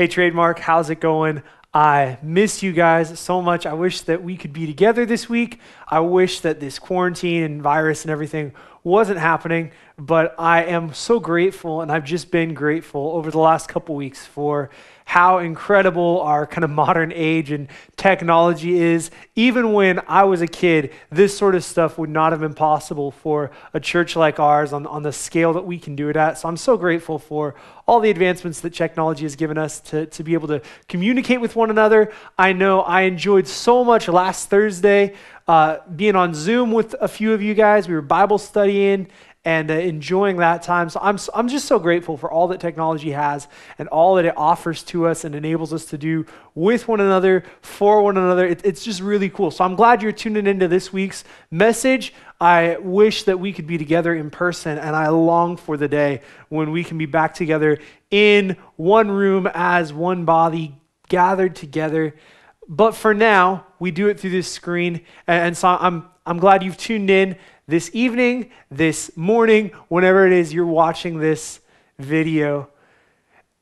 Hey, Trademark, how's it going? I miss you guys so much. I wish that we could be together this week. I wish that this quarantine and virus and everything wasn't happening, but I am so grateful, and I've just been grateful over the last couple weeks for how incredible our kind of modern age and technology is. Even when I was a kid, this sort of stuff would not have been possible for a church like ours on, on the scale that we can do it at. So I'm so grateful for all the advancements that technology has given us to, to be able to communicate with one another. I know I enjoyed so much last Thursday uh, being on Zoom with a few of you guys. We were Bible studying and uh, enjoying that time. So I'm, I'm just so grateful for all that technology has and all that it offers to us and enables us to do with one another, for one another. It, it's just really cool. So I'm glad you're tuning into this week's message. I wish that we could be together in person, and I long for the day when we can be back together in one room as one body, gathered together. But for now, we do it through this screen. And, and so I'm, I'm glad you've tuned in this evening, this morning, whenever it is you're watching this video.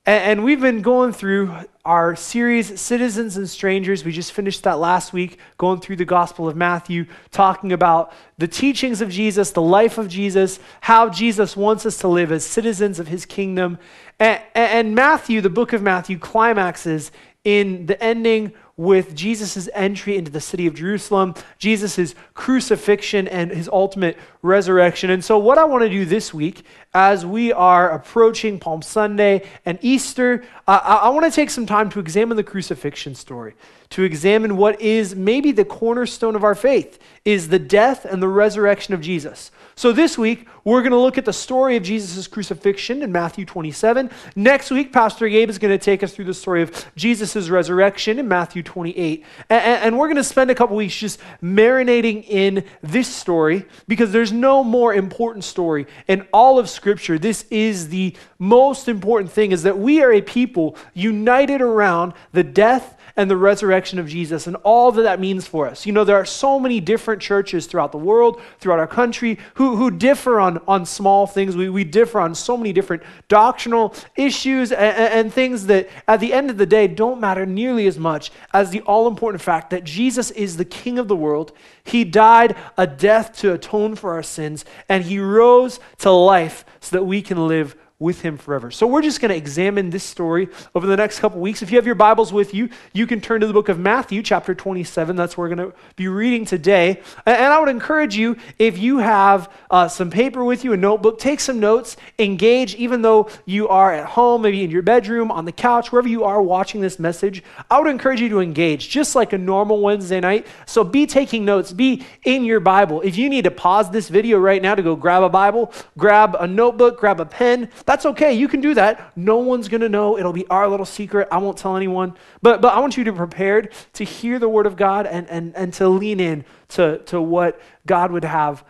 And, we've been going through our series, Citizens and Strangers. We just finished that last week, going through the Gospel of Matthew, talking about the teachings of Jesus, the life of Jesus, how Jesus wants us to live as citizens of his kingdom. And, Matthew, the book of Matthew, climaxes in the ending with Jesus' entry into the city of Jerusalem, Jesus' crucifixion, and his ultimate resurrection. And so, what I want to do this week, as we are approaching Palm Sunday and Easter, I, I want to take some time to examine the crucifixion story, to examine what is maybe the cornerstone of our faith, is the death and the resurrection of Jesus. So this week, we're going to look at the story of Jesus' crucifixion in Matthew 27. Next week, Pastor Gabe is going to take us through the story of Jesus' resurrection in Matthew 28. And, and we're going to spend a couple weeks just marinating in this story because there's no more important story in all of Scripture. This is the most important thing is that we are a people united around the death and the resurrection of Jesus and all that that means for us. You know, there are so many different churches throughout the world, throughout our country, who, who differ on, on small things. We, we differ on so many different doctrinal issues and, and things that at the end of the day don't matter nearly as much as the all important fact that Jesus is the King of the world. He died a death to atone for our sins, and he rose to life so that we can live with him forever. So we're just going to examine this story over the next couple weeks. If you have your Bibles with you, you can turn to the book of Matthew, chapter 27. That's where we're going to be reading today. And I would encourage you, if you have uh, some paper with you, a notebook, take some notes, engage, even though you are at home, maybe in your bedroom, on the couch, wherever you are watching this message. I would encourage you to engage, just like a normal Wednesday night. So be taking notes, be in your Bible. If you need to pause this video right now to go grab a Bible, grab a notebook, grab a pen, that's okay. You can do that. No one's going to know. It'll be our little secret. I won't tell anyone. But, but I want you to be prepared to hear the word of God and, and, and to lean in to, to what God would have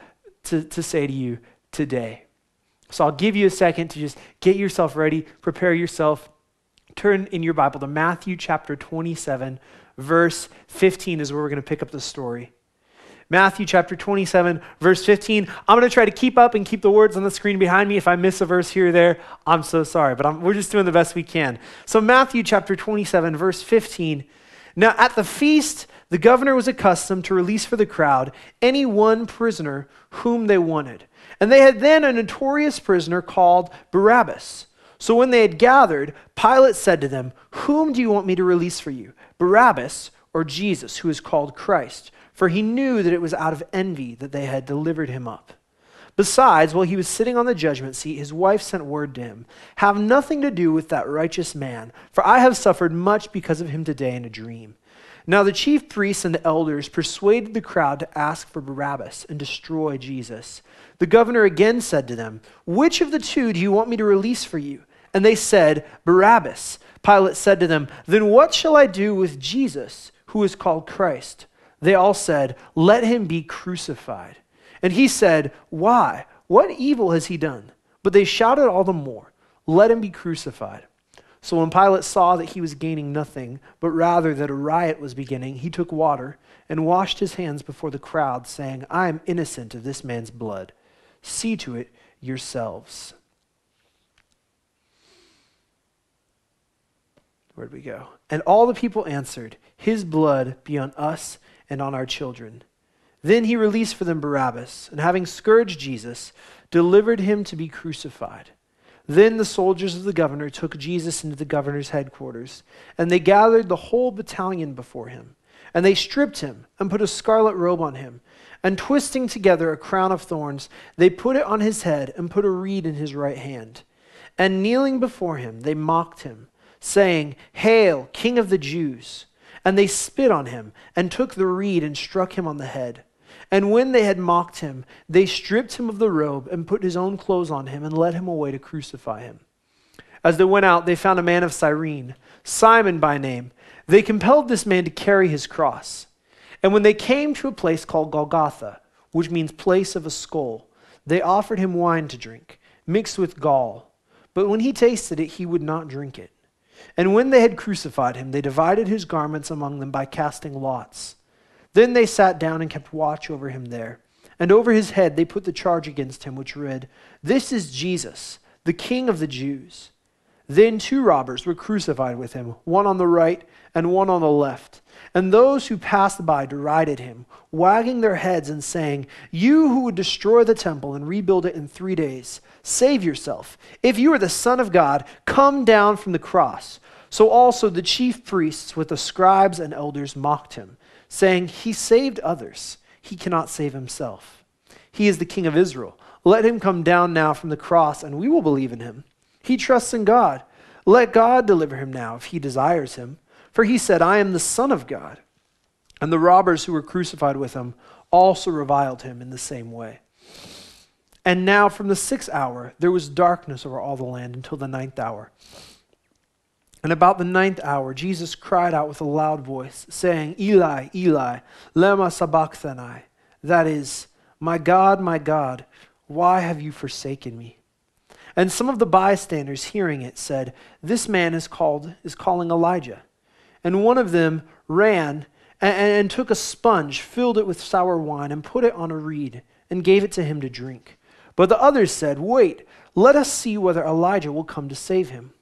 to, to say to you today. So I'll give you a second to just get yourself ready, prepare yourself. Turn in your Bible to Matthew chapter 27, verse 15 is where we're going to pick up the story. Matthew chapter 27, verse 15. I'm going to try to keep up and keep the words on the screen behind me. If I miss a verse here or there, I'm so sorry, but I'm, we're just doing the best we can. So, Matthew chapter 27, verse 15. Now, at the feast, the governor was accustomed to release for the crowd any one prisoner whom they wanted. And they had then a notorious prisoner called Barabbas. So when they had gathered, Pilate said to them, Whom do you want me to release for you, Barabbas or Jesus, who is called Christ? For he knew that it was out of envy that they had delivered him up. Besides, while he was sitting on the judgment seat, his wife sent word to him Have nothing to do with that righteous man, for I have suffered much because of him today in a dream. Now the chief priests and the elders persuaded the crowd to ask for Barabbas and destroy Jesus. The governor again said to them, Which of the two do you want me to release for you? And they said, Barabbas. Pilate said to them, Then what shall I do with Jesus, who is called Christ? They all said, Let him be crucified. And he said, Why? What evil has he done? But they shouted all the more, Let him be crucified. So when Pilate saw that he was gaining nothing, but rather that a riot was beginning, he took water and washed his hands before the crowd, saying, I am innocent of this man's blood. See to it yourselves. Where'd we go? And all the people answered, His blood be on us and on our children. Then he released for them Barabbas, and having scourged Jesus, delivered him to be crucified. Then the soldiers of the governor took Jesus into the governor's headquarters, and they gathered the whole battalion before him. And they stripped him and put a scarlet robe on him, and twisting together a crown of thorns, they put it on his head and put a reed in his right hand. And kneeling before him, they mocked him saying, Hail, King of the Jews! And they spit on him, and took the reed and struck him on the head. And when they had mocked him, they stripped him of the robe, and put his own clothes on him, and led him away to crucify him. As they went out, they found a man of Cyrene, Simon by name. They compelled this man to carry his cross. And when they came to a place called Golgotha, which means place of a skull, they offered him wine to drink, mixed with gall. But when he tasted it, he would not drink it. And when they had crucified him, they divided his garments among them by casting lots. Then they sat down and kept watch over him there. And over his head they put the charge against him, which read, This is Jesus, the King of the Jews. Then two robbers were crucified with him, one on the right and one on the left. And those who passed by derided him, wagging their heads and saying, You who would destroy the temple and rebuild it in three days, save yourself. If you are the Son of God, come down from the cross. So also the chief priests with the scribes and elders mocked him, saying, He saved others, he cannot save himself. He is the King of Israel. Let him come down now from the cross, and we will believe in him. He trusts in God. Let God deliver him now if he desires him. For he said, I am the Son of God. And the robbers who were crucified with him also reviled him in the same way. And now from the sixth hour there was darkness over all the land until the ninth hour. And about the ninth hour, Jesus cried out with a loud voice, saying, Eli, Eli, lema sabachthani. That is, My God, my God, why have you forsaken me? And some of the bystanders hearing it said, This man is called is calling Elijah. And one of them ran and, and took a sponge, filled it with sour wine, and put it on a reed, and gave it to him to drink. But the others said, Wait, let us see whether Elijah will come to save him.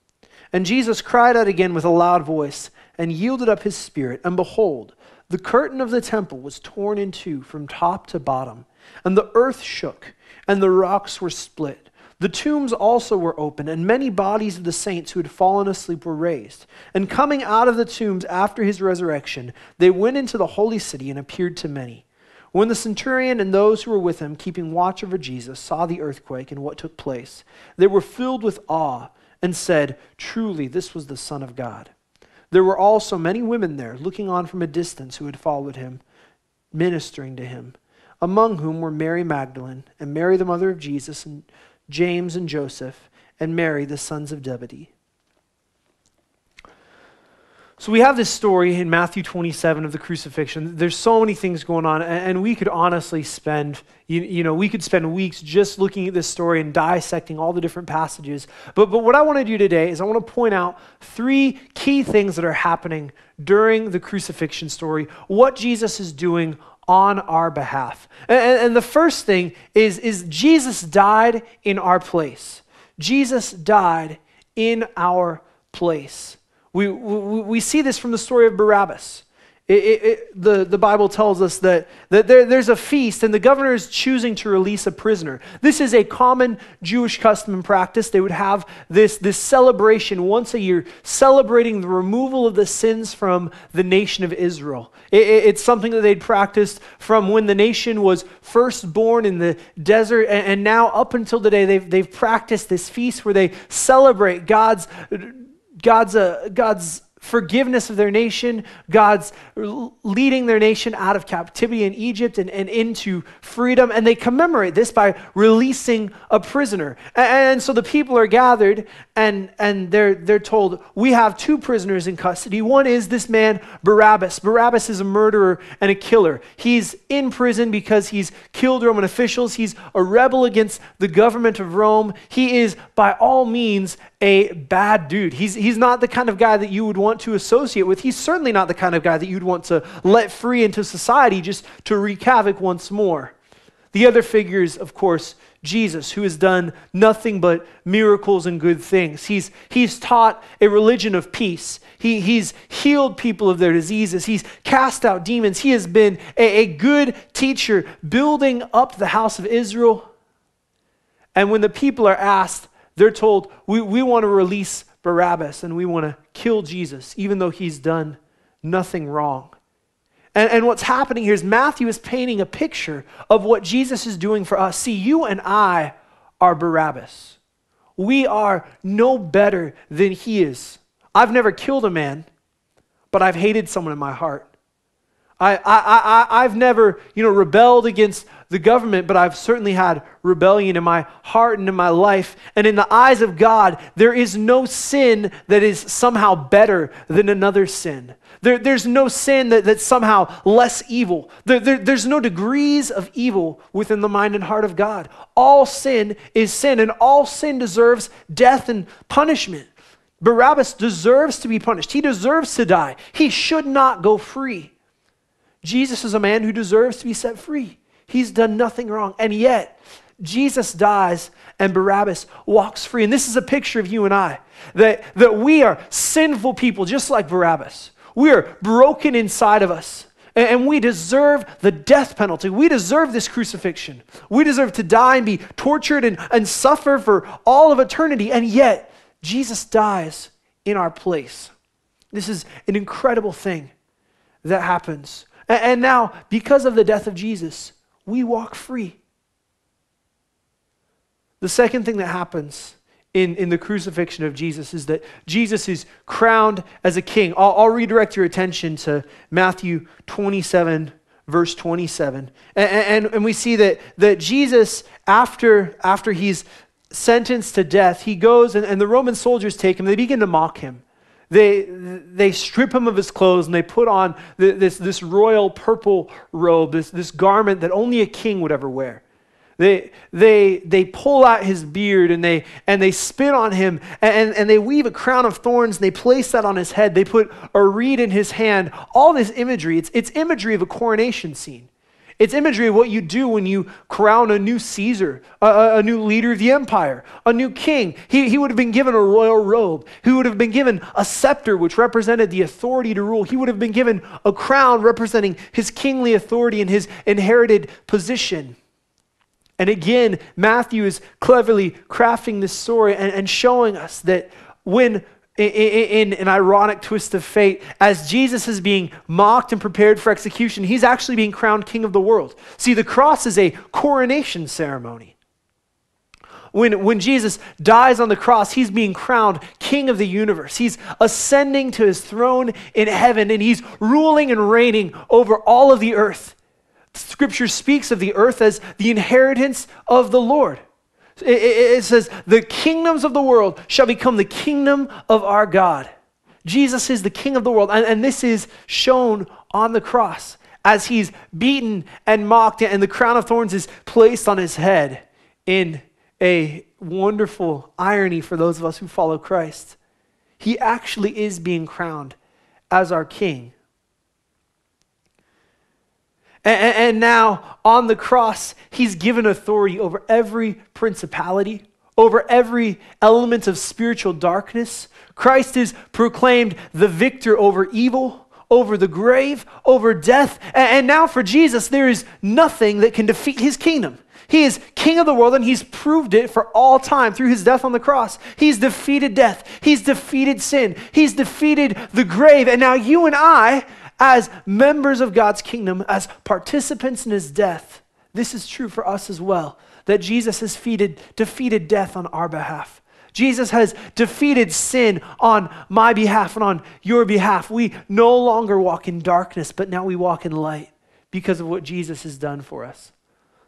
And Jesus cried out again with a loud voice and yielded up his spirit. And behold, the curtain of the temple was torn in two from top to bottom, and the earth shook, and the rocks were split. The tombs also were opened, and many bodies of the saints who had fallen asleep were raised. And coming out of the tombs after his resurrection, they went into the holy city and appeared to many. When the centurion and those who were with him, keeping watch over Jesus, saw the earthquake and what took place, they were filled with awe and said, Truly, this was the Son of God. There were also many women there, looking on from a distance, who had followed him, ministering to him, among whom were Mary Magdalene, and Mary, the mother of Jesus, and James and Joseph, and Mary, the sons of Zebedee. So we have this story in Matthew 27 of the crucifixion. There's so many things going on, and we could honestly spend, you, you, know, we could spend weeks just looking at this story and dissecting all the different passages. But, but what I want to do today is I want to point out three key things that are happening during the crucifixion story, what Jesus is doing on our behalf. And, and the first thing is, is Jesus died in our place. Jesus died in our place. We, we, we see this from the story of Barabbas. It, it, it, the, the Bible tells us that, that there, there's a feast and the governor is choosing to release a prisoner. This is a common Jewish custom and practice. They would have this, this celebration once a year, celebrating the removal of the sins from the nation of Israel. it's something that they'd practiced from when the nation was first born in the desert, and, and now up until today, they've, they've practiced this feast where they celebrate God's God's, uh, God's forgiveness of their nation, God's leading their nation out of captivity in Egypt and, and into freedom. And they commemorate this by releasing a prisoner. And, and, so the people are gathered and, and they're, they're told, We have two prisoners in custody. One is this man, Barabbas. Barabbas is a murderer and a killer. He's in prison because he's killed Roman officials, he's a rebel against the government of Rome. He is, by all means, a bad dude. He's, he's not the kind of guy that you would want to associate with. He's certainly not the kind of guy that you'd want to let free into society just to wreak havoc once more. The other figure is, of course, Jesus, who has done nothing but miracles and good things. He's, he's taught a religion of peace. He, he's healed people of their diseases. He's cast out demons. He has been a, a good teacher, building up the house of Israel. And when the people are asked, they're told, We, we want to release Barabbas and we want to kill Jesus, even though he's done nothing wrong. And, and what's happening here is Matthew is painting a picture of what Jesus is doing for us. See, you and I are Barabbas. We are no better than he is. I've never killed a man, but I've hated someone in my heart. I, I, I, I've never, you know, rebelled against the government, but I've certainly had rebellion in my heart and in my life. And in the eyes of God, there is no sin that is somehow better than another sin. There, there's no sin that, that's somehow less evil. There, there, there's no degrees of evil within the mind and heart of God. All sin is sin, and all sin deserves death and punishment. Barabbas deserves to be punished. He deserves to die. He should not go free. Jesus is a man who deserves to be set free. He's done nothing wrong. And yet, Jesus dies and Barabbas walks free. And this is a picture of you and I that, that we are sinful people, just like Barabbas. We are broken inside of us. And we deserve the death penalty. We deserve this crucifixion. We deserve to die and be tortured and, and suffer for all of eternity. And yet, Jesus dies in our place. This is an incredible thing that happens. And now, because of the death of Jesus, we walk free. The second thing that happens in, in the crucifixion of Jesus is that Jesus is crowned as a king. I'll, I'll redirect your attention to Matthew 27, verse 27. And, and, and we see that, that Jesus, after, after he's sentenced to death, he goes and, and the Roman soldiers take him, they begin to mock him. They, they strip him of his clothes and they put on this, this royal purple robe, this, this garment that only a king would ever wear. They, they, they pull out his beard and they, and they spit on him and, and they weave a crown of thorns and they place that on his head. They put a reed in his hand. All this imagery, it's, it's imagery of a coronation scene. It's imagery of what you do when you crown a new Caesar, a, a, new leader of the empire, a new king. He, he would have been given a royal robe. He would have been given a scepter, which represented the authority to rule. He would have been given a crown representing his kingly authority and his inherited position. And again, Matthew is cleverly crafting this story and, and showing us that when in, an ironic twist of fate, as Jesus is being mocked and prepared for execution, he's actually being crowned king of the world. See, the cross is a coronation ceremony. When, when Jesus dies on the cross, he's being crowned king of the universe. He's ascending to his throne in heaven and he's ruling and reigning over all of the earth. Scripture speaks of the earth as the inheritance of the Lord. It, it, it says, The kingdoms of the world shall become the kingdom of our God. Jesus is the king of the world. And, and this is shown on the cross as he's beaten and mocked, and the crown of thorns is placed on his head in a wonderful irony for those of us who follow Christ. He actually is being crowned as our king. And, and now on the cross, he's given authority over every principality, over every element of spiritual darkness. Christ is proclaimed the victor over evil, over the grave, over death. And now for Jesus, there is nothing that can defeat his kingdom. He is king of the world and he's proved it for all time through his death on the cross. He's defeated death. He's defeated sin. He's defeated the grave. And now you and I as members of God's kingdom, as participants in his death, this is true for us as well, that Jesus has defeated, defeated death on our behalf. Jesus has defeated sin on my behalf and on your behalf. We no longer walk in darkness, but now we walk in light because of what Jesus has done for us.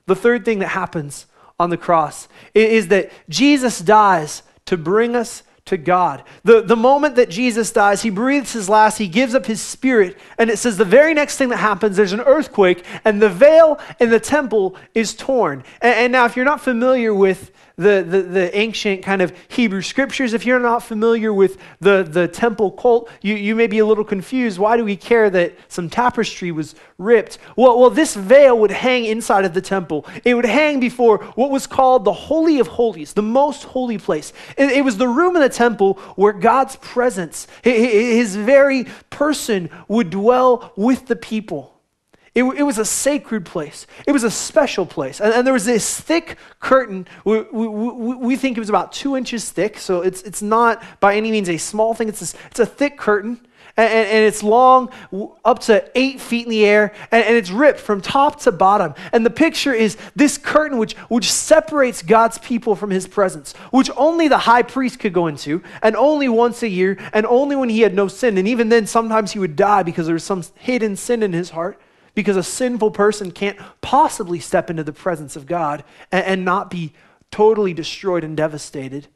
The third thing that happens on the cross is that Jesus dies to bring us to God. The, the moment that Jesus dies, he breathes his last, he gives up his spirit, and it says the very next thing that happens, there's an earthquake, and the veil in the temple is torn. And, and now, if you're not familiar with the, the, the, ancient kind of Hebrew scriptures. If you're not familiar with the, the temple cult, you, you may be a little confused. Why do we care that some tapestry was ripped? Well, well, this veil would hang inside of the temple. It would hang before what was called the Holy of Holies, the most holy place. It, it was the room in the temple where God's presence, his very person, would dwell with the people. It, it, was a sacred place. It was a special place. And, and there was this thick curtain. We, we, we, think it was about two inches thick, so it's, it's not by any means a small thing. It's, this, it's a thick curtain, and, and, and, it's long, up to eight feet in the air, and, and it's ripped from top to bottom. And the picture is this curtain which, which separates God's people from his presence, which only the high priest could go into, and only once a year, and only when he had no sin. And even then, sometimes he would die because there was some hidden sin in his heart because a sinful person can't possibly step into the presence of God and, and not be totally destroyed and devastated.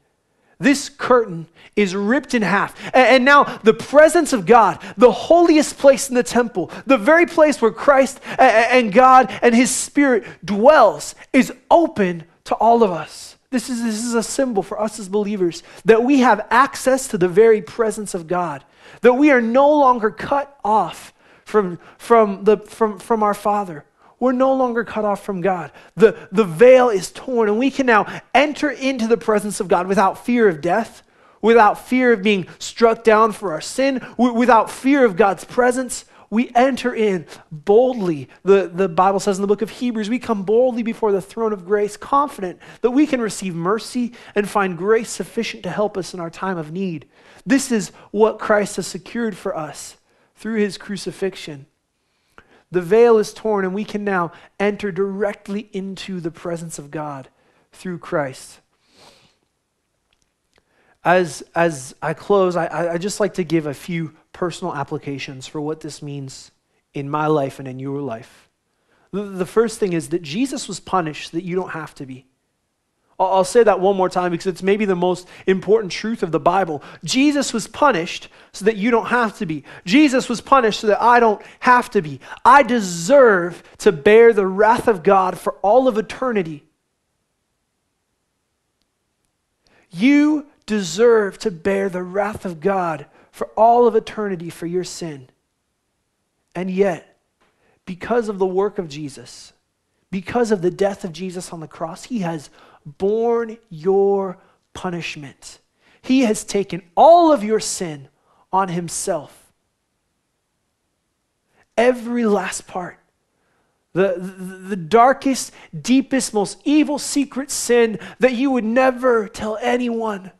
This curtain is ripped in half. And, now the presence of God, the holiest place in the temple, the very place where Christ and, and God and his spirit dwells, is open to all of us. This is, this is a symbol for us as believers that we have access to the very presence of God, that we are no longer cut off from, from, the, from, from our Father. We're no longer cut off from God. The, the veil is torn, and we can now enter into the presence of God without fear of death, without fear of being struck down for our sin, without fear of God's presence. We enter in boldly. The, the Bible says in the book of Hebrews, we come boldly before the throne of grace, confident that we can receive mercy and find grace sufficient to help us in our time of need. This is what Christ has secured for us through his crucifixion. The veil is torn, and we can now enter directly into the presence of God through Christ. As, as I close, I, I just like to give a few personal applications for what this means in my life and in your life. The, first thing is that Jesus was punished that you don't have to be. I'll say that one more time because it's maybe the most important truth of the Bible. Jesus was punished so that you don't have to be. Jesus was punished so that I don't have to be. I deserve to bear the wrath of God for all of eternity. You deserve to bear the wrath of God for all of eternity for your sin. And yet, because of the work of Jesus, because of the death of Jesus on the cross, he has borne your punishment. He has taken all of your sin on himself. Every last part. The, the, the, darkest, deepest, most evil secret sin that you would never tell anyone.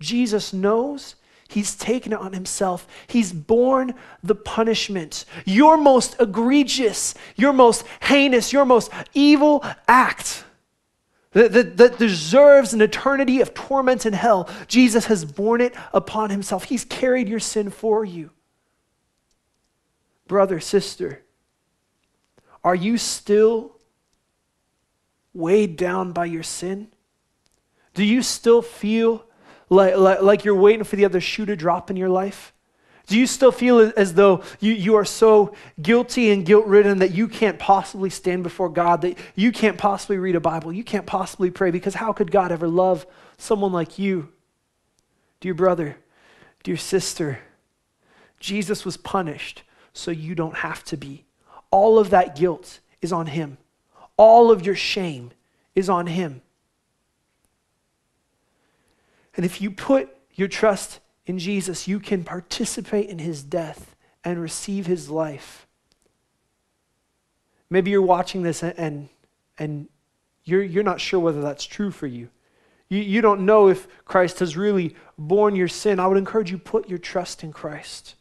Jesus knows. He's taken it on himself. He's borne the punishment. Your most egregious, your most heinous, your most evil act that, that, that, deserves an eternity of torment in hell, Jesus has borne it upon himself. He's carried your sin for you. Brother, sister, are you still weighed down by your sin? Do you still feel like, like, like you're waiting for the other shoe to drop in your life? Do you still feel as though you, you are so guilty and guilt ridden that you can't possibly stand before God, that you can't possibly read a Bible, you can't possibly pray? Because how could God ever love someone like you? Dear brother, dear sister, Jesus was punished so you don't have to be. All of that guilt is on Him, all of your shame is on Him. And if you put your trust in Jesus, you can participate in his death and receive his life. Maybe you're watching this and, and, and you're, you're not sure whether that's true for you. you. You don't know if Christ has really borne your sin. I would encourage you put your trust in Christ.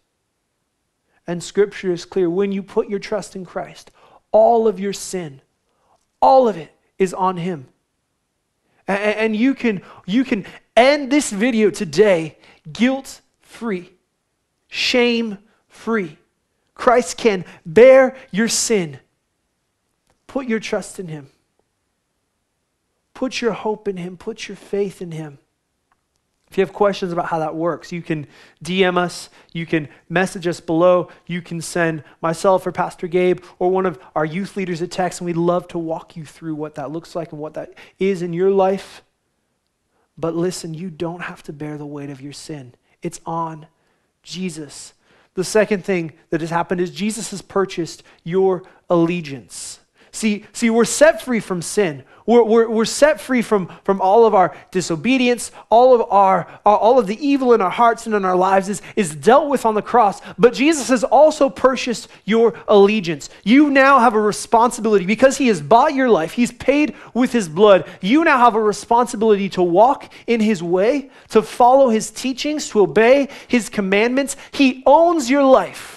And scripture is clear. When you put your trust in Christ, all of your sin, all of it is on him. And, and you can you can end this video today guilt free, shame free. Christ can bear your sin. Put your trust in Him. Put your hope in Him. Put your faith in Him. If you have questions about how that works, you can DM us, you can message us below, you can send myself or Pastor Gabe or one of our youth leaders a text, and we'd love to walk you through what that looks like and what that is in your life. But listen, you don't have to bear the weight of your sin, it's on Jesus. The second thing that has happened is Jesus has purchased your allegiance. See, see, we're set free from sin. We're, we're, we're set free from, from all of our disobedience, all of our, all of the evil in our hearts and in our lives is, is dealt with on the cross. But Jesus has also purchased your allegiance. You now have a responsibility because he has bought your life. He's paid with his blood. You now have a responsibility to walk in his way, to follow his teachings, to obey his commandments. He owns your life.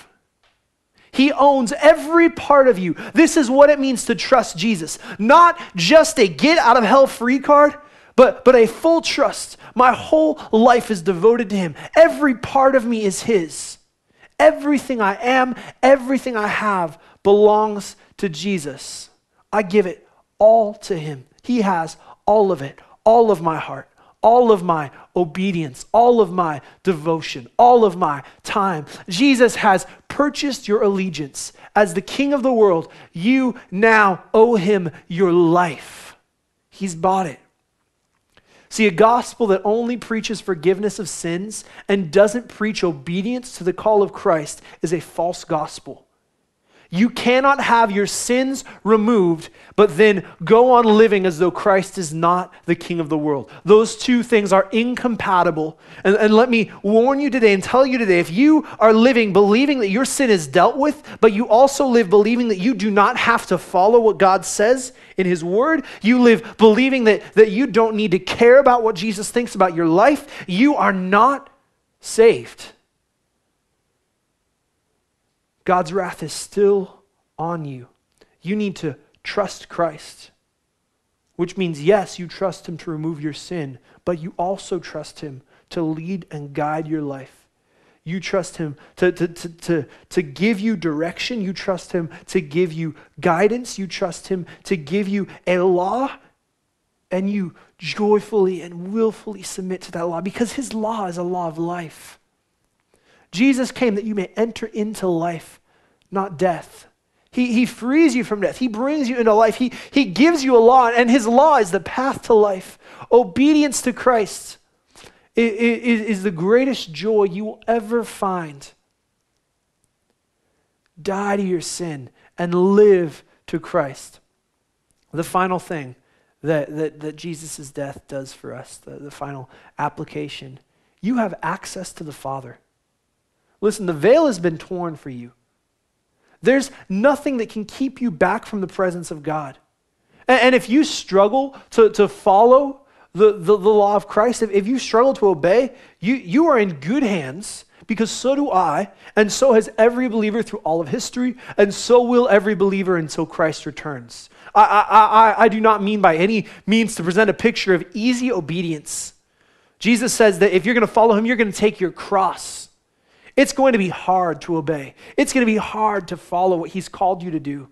He owns every part of you. This is what it means to trust Jesus. Not just a get out of hell free card, but, but a full trust. My whole life is devoted to Him. Every part of me is His. Everything I am, everything I have belongs to Jesus. I give it all to Him. He has all of it, all of my heart, all of my obedience, all of my devotion, all of my time. Jesus has purchased your allegiance. As the king of the world, you now owe him your life. He's bought it. See, a gospel that only preaches forgiveness of sins and doesn't preach obedience to the call of Christ is a false gospel. You cannot have your sins removed, but then go on living as though Christ is not the king of the world. Those two things are incompatible. And, and, let me warn you today and tell you today if you are living believing that your sin is dealt with, but you also live believing that you do not have to follow what God says in His Word, you live believing that, that you don't need to care about what Jesus thinks about your life, you are not saved. God's wrath is still on you. You need to trust Christ, which means, yes, you trust Him to remove your sin, but you also trust Him to lead and guide your life. You trust Him to, to, to, to, to give you direction. You trust Him to give you guidance. You trust Him to give you a law. And you joyfully and willfully submit to that law because His law is a law of life. Jesus came that you may enter into life, not death. He, he frees you from death. He brings you into life. He, he gives you a law, and his law is the path to life. Obedience to Christ is, is the greatest joy you will ever find. Die to your sin and live to Christ. The final thing that, that, that Jesus' death does for us, the, the final application, you have access to the Father. Listen, the veil has been torn for you. There's nothing that can keep you back from the presence of God. And, and if you struggle to, to follow the, the, the, law of Christ, if, if you struggle to obey, you, you are in good hands because so do I, and so has every believer through all of history, and so will every believer until Christ returns. I, I, I, I do not mean by any means to present a picture of easy obedience. Jesus says that if you're going to follow him, you're going to take your cross. It's going to be hard to obey. It's going to be hard to follow what He's called you to do.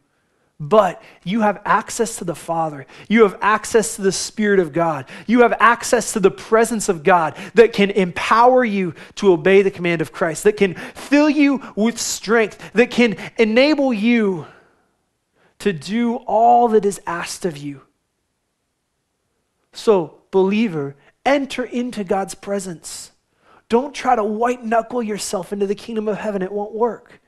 But you have access to the Father. You have access to the Spirit of God. You have access to the presence of God that can empower you to obey the command of Christ, that can fill you with strength, that can enable you to do all that is asked of you. So, believer, enter into God's presence. Don't try to white knuckle yourself into the kingdom of heaven, it won't work.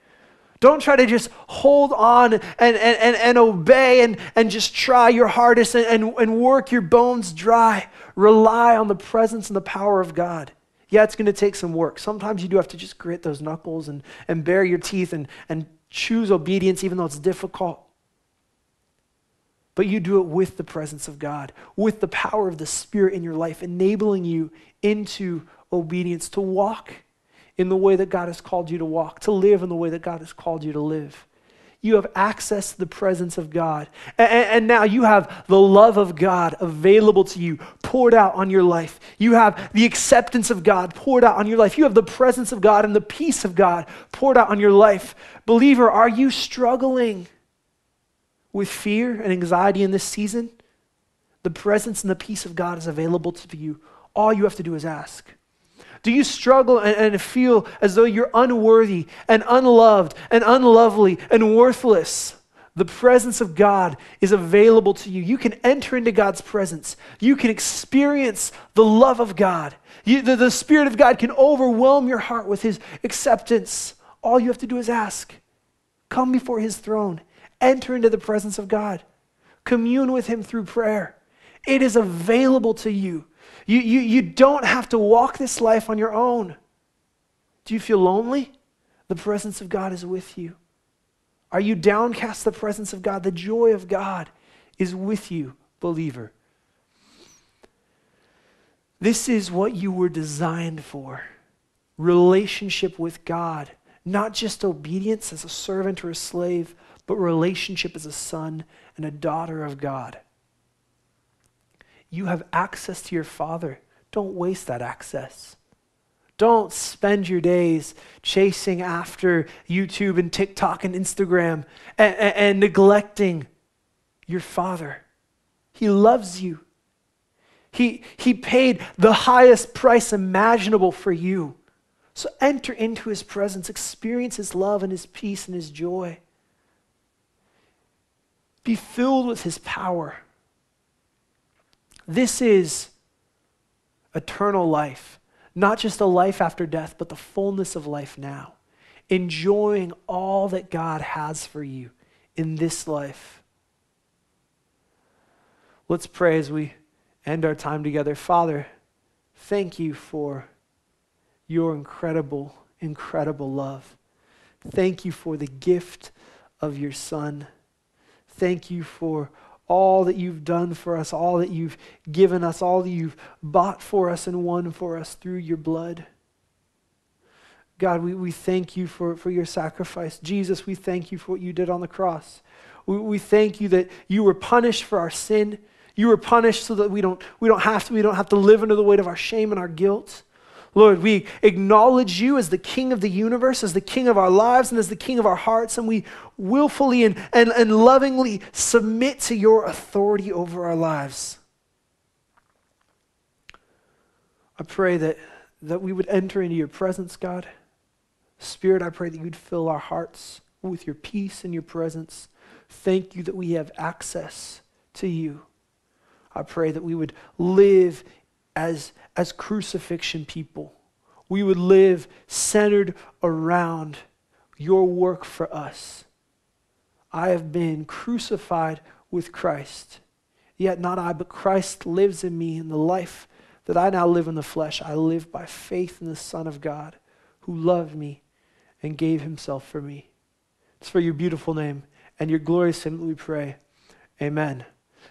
Don't try to just hold on and, and, and, and obey and, and just try your hardest and, and, and work your bones dry. Rely on the presence and the power of God. Yeah, it's going to take some work. Sometimes you do have to just grit those knuckles and, and bare your teeth and, and choose obedience, even though it's difficult. But you do it with the presence of God, with the power of the Spirit in your life, enabling you into obedience, to walk in the way that God has called you to walk, to live in the way that God has called you to live. You have access to the presence of God. And, and, now you have the love of God available to you, poured out on your life. You have the acceptance of God poured out on your life. You have the presence of God and the peace of God poured out on your life. Believer, are you struggling with fear and anxiety in this season? The presence and the peace of God is available to you. All you have to do is ask. Do you struggle and, and, feel as though you're unworthy and unloved and unlovely and worthless? The presence of God is available to you. You can enter into God's presence. You can experience the love of God. You, the, the Spirit of God can overwhelm your heart with His acceptance. All you have to do is ask. Come before His throne. Enter into the presence of God. Commune with Him through prayer. It is available to you. You, you, you don't have to walk this life on your own. Do you feel lonely? The presence of God is with you. Are you downcast? The presence of God, the joy of God is with you, believer. This is what you were designed for relationship with God, not just obedience as a servant or a slave, but relationship as a son and a daughter of God. You have access to your Father. Don't waste that access. Don't spend your days chasing after YouTube and TikTok and Instagram and, and, and neglecting your Father. He loves you. He, he paid the highest price imaginable for you. So enter into his presence, experience his love and his peace and his joy. Be filled with his power. This is eternal life, not just a life after death, but the fullness of life now. Enjoying all that God has for you in this life. Let's pray as we end our time together. Father, thank you for your incredible, incredible love. Thank you for the gift of your Son. Thank you for all that you've done for us, all that you've given us, all that you've bought for us and won for us through your blood. God, we, we thank you for, for your sacrifice. Jesus, we thank you for what you did on the cross. We, we thank you that you were punished for our sin. You were punished so that we don't, we, don't have to, we don't have to live under the weight of our shame and our guilt. Lord, we acknowledge you as the King of the universe, as the King of our lives, and as the King of our hearts, and we willfully and, and, and lovingly submit to your authority over our lives. I pray that, that we would enter into your presence, God. Spirit, I pray that you'd fill our hearts with your peace and your presence. Thank you that we have access to you. I pray that we would live as, as crucifixion people. We would live centered around your work for us. I have been crucified with Christ. Yet not I, but Christ lives in me. In the life that I now live in the flesh, I live by faith in the Son of God who loved me and gave himself for me. It's for your beautiful name and your glorious name that we pray. Amen.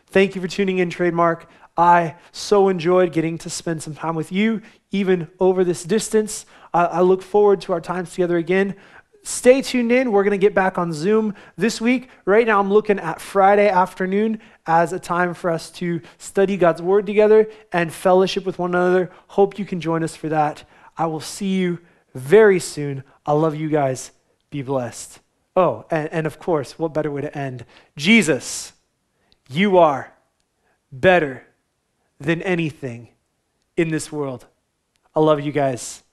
Thank you for tuning in, Trademark. I so enjoyed getting to spend some time with you, even over this distance. I, I look forward to our times together again. Stay tuned in. We're going to get back on Zoom this week. Right now, I'm looking at Friday afternoon as a time for us to study God's Word together and fellowship with one another. Hope you can join us for that. I will see you very soon. I love you guys. Be blessed. Oh, and, and of course, what better way to end? Jesus, you are better than anything in this world. I love you guys.